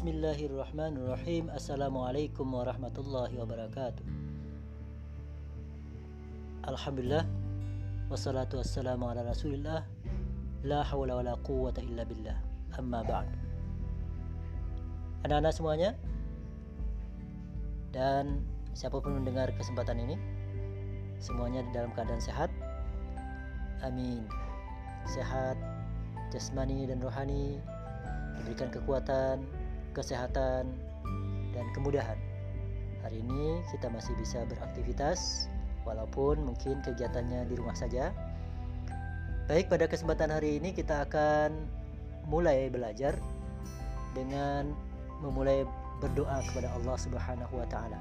Bismillahirrahmanirrahim. Assalamualaikum warahmatullahi wabarakatuh. Alhamdulillah. Wassalatu wassalamu ala rasulillah. La hawla wa la quwata illa billah. Amma ba'd. Anak-anak semuanya. Dan siapa pun mendengar kesempatan ini Semuanya dalam keadaan sehat. Amin. Sehat Jasmani dan rohani. Diberikan kekuatan Kesehatan Dan kemudahan Hari ini kita masih bisa beraktivitas walaupun mungkin kegiatannya di rumah saja. Baik, pada kesempatan hari ini kita akan mulai belajar dengan memulai berdoa kepada Allah Subhanahu wa taala.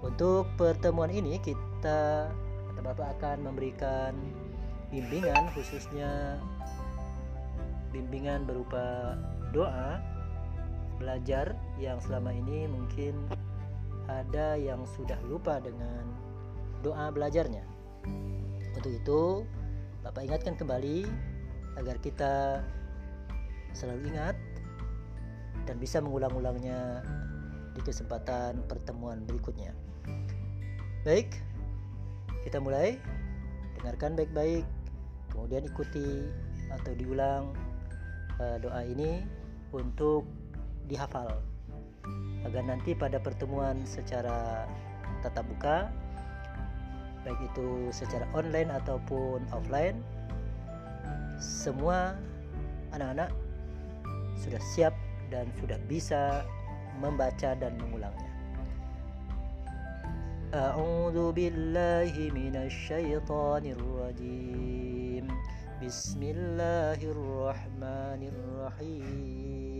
Untuk pertemuan ini kita kata Bapak akan memberikan bimbingan khususnya bimbingan berupa doa belajar yang selama ini mungkin ada yang sudah lupa dengan doa belajarnya. Untuk itu, Bapak ingatkan kembali agar kita selalu ingat dan bisa mengulang-ulangnya di kesempatan pertemuan berikutnya. Baik, kita mulai. Dengarkan baik-baik, kemudian ikuti atau diulang uh, doa ini untuk dihafal agar nanti pada pertemuan secara tatap muka baik itu secara online ataupun offline semua anak-anak sudah siap dan sudah bisa membaca dan mengulangnya. A'udzu billahi minasyaitonir rajim. Bismillahirrahmanirrahim.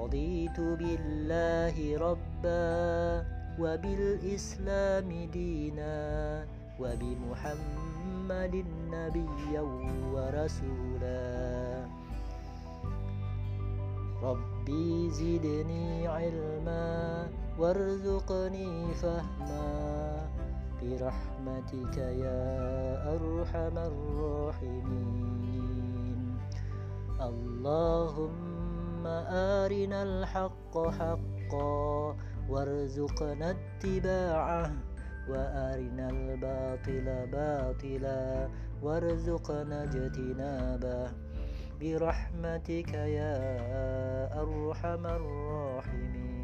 رضيت بالله ربا وبالإسلام دينا وبمحمد نبيا ورسولا. ربي زدني علما وارزقني فهما. برحمتك يا أرحم الراحمين. اللهم أرنا الحق حقا وارزقنا اتباعه وأرنا الباطل باطلا وارزقنا اجتنابه. برحمتك يا أرحم الراحمين.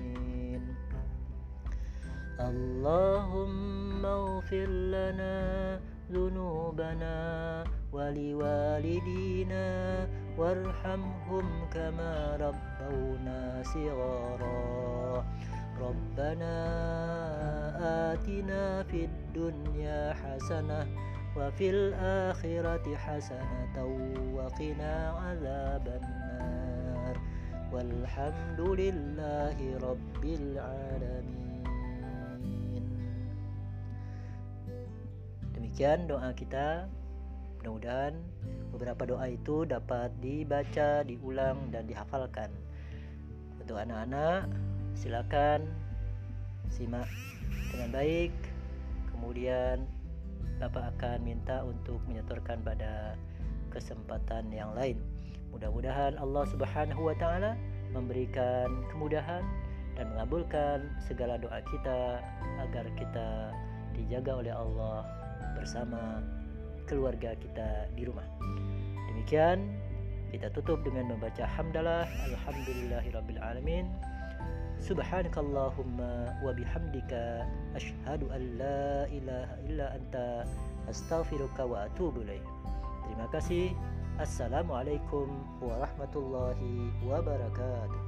اللهم اغفر لنا ذنوبنا ولوالدينا وارحمهم كما ربونا صغارا. ربنا آتنا في الدنيا حسنة وفي الآخرة حسنة وقنا عذاب النار. والحمد لله رب العالمين. Demikian doa kita. Mudah-mudahan beberapa doa itu dapat dibaca, diulang dan dihafalkan. Untuk anak-anak, silakan simak dengan baik. Kemudian Bapak akan minta untuk menyetorkan pada kesempatan yang lain. Mudah-mudahan Allah Subhanahu wa taala memberikan kemudahan dan mengabulkan segala doa kita agar kita dijaga oleh Allah bersama keluarga kita di rumah. Demikian kita tutup dengan membaca hamdalah alhamdulillahirabbil alamin. Subhanakallahumma wa bihamdika asyhadu an la ilaha illa anta astaghfiruka wa atubu ilaik. Terima kasih. Assalamualaikum warahmatullahi wabarakatuh.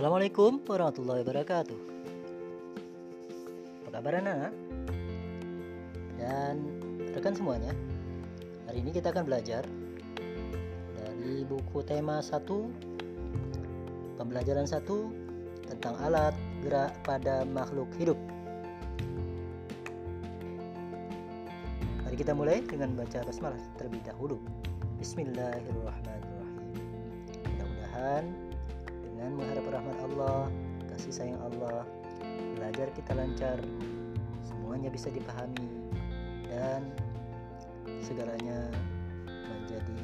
Assalamualaikum warahmatullahi wabarakatuh. Apa kabar anak? Dan rekan semuanya. Hari ini kita akan belajar dari buku tema 1 pembelajaran 1 tentang alat gerak pada makhluk hidup. Mari kita mulai dengan baca basmalah terlebih dahulu. Bismillahirrahmanirrahim. Mudah-mudahan rahmat Allah, kasih sayang Allah, belajar kita lancar, semuanya bisa dipahami dan segalanya menjadi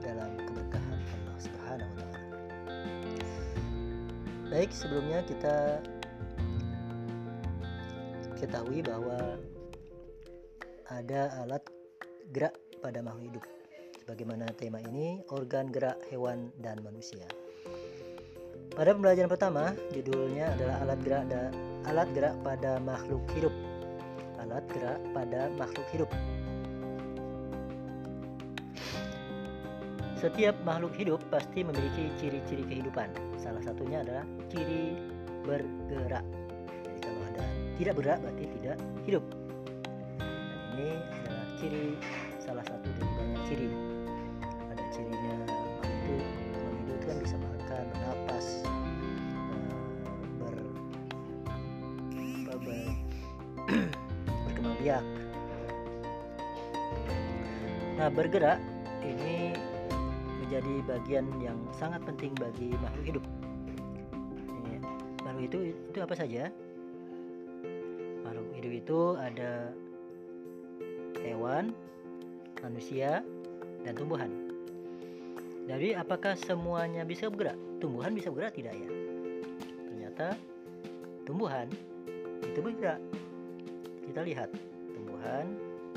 dalam keberkahan Allah Subhanahu wa taala. Baik, sebelumnya kita ketahui bahwa ada alat gerak pada makhluk hidup. Sebagaimana tema ini, organ gerak hewan dan manusia. Pada pembelajaran pertama, judulnya adalah alat gerak da, alat gerak pada makhluk hidup. Alat gerak pada makhluk hidup. Setiap makhluk hidup pasti memiliki ciri-ciri kehidupan. Salah satunya adalah ciri bergerak. Jadi kalau ada tidak bergerak berarti tidak hidup. Dan ini adalah ciri salah satu dari banyak ciri. Ada cirinya biak. Nah, bergerak ini menjadi bagian yang sangat penting bagi makhluk hidup. Ya, makhluk itu itu apa saja? Makhluk hidup itu ada hewan, manusia, dan tumbuhan. Jadi apakah semuanya bisa bergerak? Tumbuhan bisa bergerak tidak ya? Ternyata tumbuhan itu bergerak. Kita lihat tumbuhan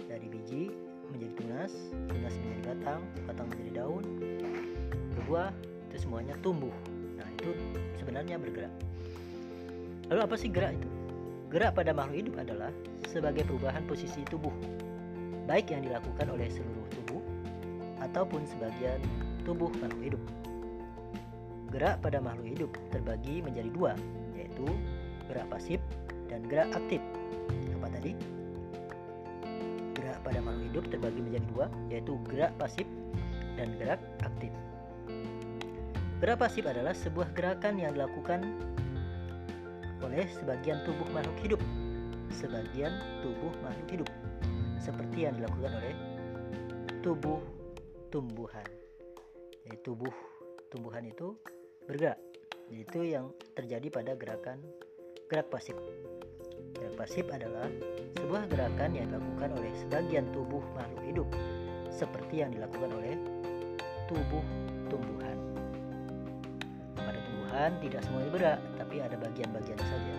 dari biji menjadi tunas, tunas menjadi batang, batang menjadi daun, berbuah, itu semuanya tumbuh. Nah, itu sebenarnya bergerak. Lalu apa sih gerak itu? Gerak pada makhluk hidup adalah sebagai perubahan posisi tubuh, baik yang dilakukan oleh seluruh tubuh ataupun sebagian tubuh makhluk hidup. Gerak pada makhluk hidup terbagi menjadi dua, yaitu gerak pasif dan gerak aktif. Apa tadi? Hidup terbagi menjadi dua, yaitu gerak pasif dan gerak aktif. Gerak pasif adalah sebuah gerakan yang dilakukan oleh sebagian tubuh makhluk hidup, sebagian tubuh makhluk hidup, seperti yang dilakukan oleh tubuh tumbuhan. Jadi tubuh tumbuhan itu bergerak. Itu yang terjadi pada gerakan gerak pasif. Gerak pasif adalah sebuah gerakan yang dilakukan oleh sebagian tubuh makhluk hidup seperti yang dilakukan oleh tubuh tumbuhan. Pada tumbuhan tidak semuanya bergerak, tapi ada bagian-bagian saja.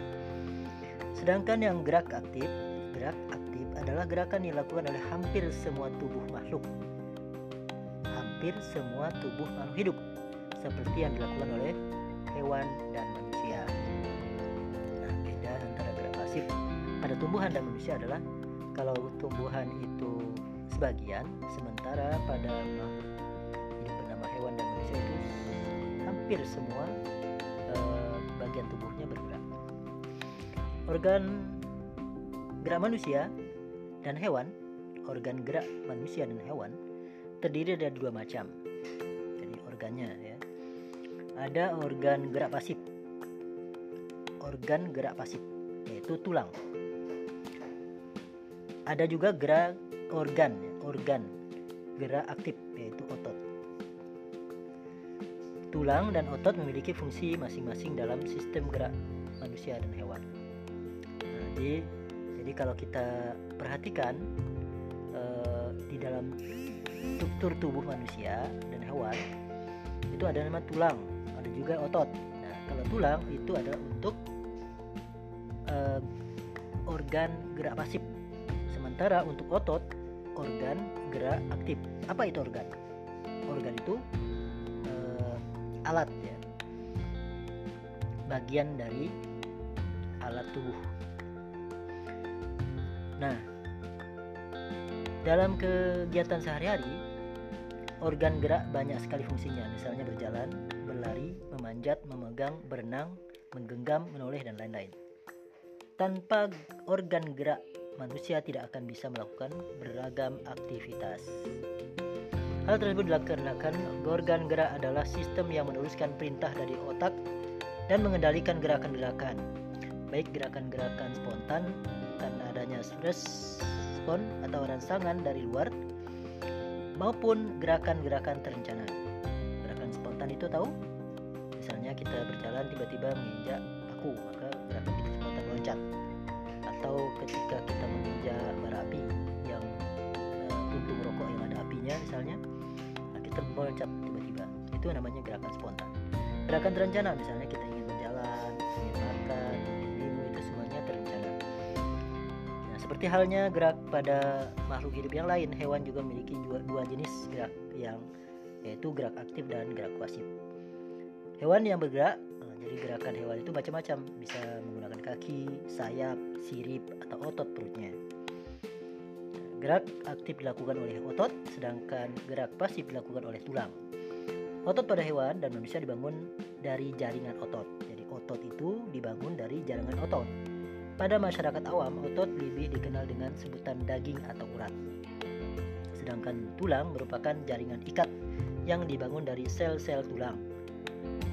Sedangkan yang gerak aktif, gerak aktif adalah gerakan yang dilakukan oleh hampir semua tubuh makhluk. Hampir semua tubuh makhluk hidup seperti yang dilakukan oleh hewan dan manusia. Nah, beda antara gerak pasif tumbuhan dan manusia adalah kalau tumbuhan itu sebagian, sementara pada makhluk hidup bernama hewan dan manusia itu hampir semua eh, bagian tubuhnya bergerak. Organ gerak manusia dan hewan, organ gerak manusia dan hewan terdiri dari dua macam. Jadi organnya ya ada organ gerak pasif. Organ gerak pasif yaitu tulang. Ada juga gerak organ, organ gerak aktif yaitu otot. Tulang dan otot memiliki fungsi masing-masing dalam sistem gerak manusia dan hewan. Nah, jadi, jadi kalau kita perhatikan eh, di dalam struktur tubuh manusia dan hewan itu ada nama tulang ada juga otot. Nah, kalau tulang itu adalah untuk uh, organ gerak pasif. Sementara untuk otot organ gerak aktif. Apa itu organ? Organ itu uh, alat ya. Bagian dari alat tubuh. Nah, dalam kegiatan sehari-hari organ gerak banyak sekali fungsinya, misalnya berjalan, berlari, memanjat, memegang, berenang, menggenggam, menoleh, dan lain-lain. Tanpa organ gerak, manusia tidak akan bisa melakukan beragam aktivitas. Hal tersebut dikarenakan organ gerak adalah sistem yang meneruskan perintah dari otak dan mengendalikan gerakan-gerakan, baik gerakan-gerakan spontan karena adanya respon atau rangsangan dari luar maupun gerakan-gerakan terencana. Gerakan spontan itu tahu? Misalnya kita berjalan tiba-tiba menginjak aku, maka gerakan kita spontan loncat. Atau ketika kita menginjak bara api yang uh, puntung rokok yang ada apinya misalnya, nah kita meloncat tiba-tiba. Itu namanya gerakan spontan. Gerakan terencana misalnya kita ingin berjalan, ingin makan, ingin minum itu semuanya terencana. Nah, seperti halnya gerak pada makhluk hidup yang lain, hewan juga memiliki dua, dua jenis gerak yang yaitu gerak aktif dan gerak pasif. Hewan yang bergerak, nah, jadi gerakan hewan itu macam-macam, bisa kaki, sayap, sirip, atau otot perutnya. Gerak aktif dilakukan oleh otot, sedangkan gerak pasif dilakukan oleh tulang. Otot pada hewan dan manusia dibangun dari jaringan otot. Jadi otot itu dibangun dari jaringan otot. Pada masyarakat awam, otot lebih dikenal dengan sebutan daging atau urat. Sedangkan tulang merupakan jaringan ikat yang dibangun dari sel-sel tulang.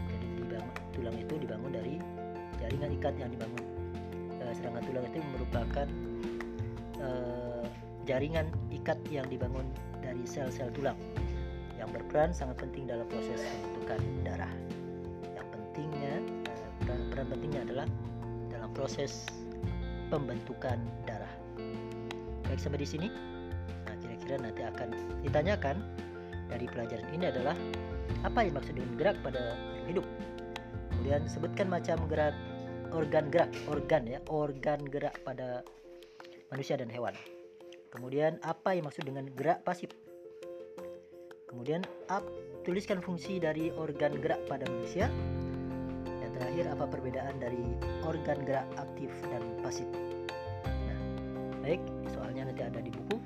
Jadi tulang itu dibangun dari jaringan ikat yang dibangun. Eh, sedangkan tulang itu merupakan eh, jaringan ikat yang dibangun dari sel-sel tulang yang berperan sangat penting dalam proses pembentukan darah. Yang pentingnya eh, peran, peran pentingnya adalah dalam proses pembentukan darah. Baik sampai di sini. Nah, kira-kira nanti akan ditanyakan dari pelajaran ini adalah apa yang maksud dengan gerak pada hidup. Kemudian sebutkan macam gerak organ gerak, organ ya, organ gerak pada manusia dan hewan. Kemudian apa yang maksud dengan gerak pasif? Kemudian up, tuliskan fungsi dari organ gerak pada manusia. Yang terakhir apa perbedaan dari organ gerak aktif dan pasif? Nah, baik, soalnya nanti ada di buku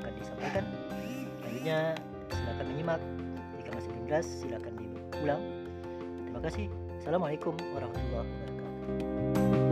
akan disampaikan. Selanjutnya silakan menyimak. Jika masih belum jelas silakan diulang. Terima kasih. Assalamualaikum warahmatullahi wabarakatuh. Thank you.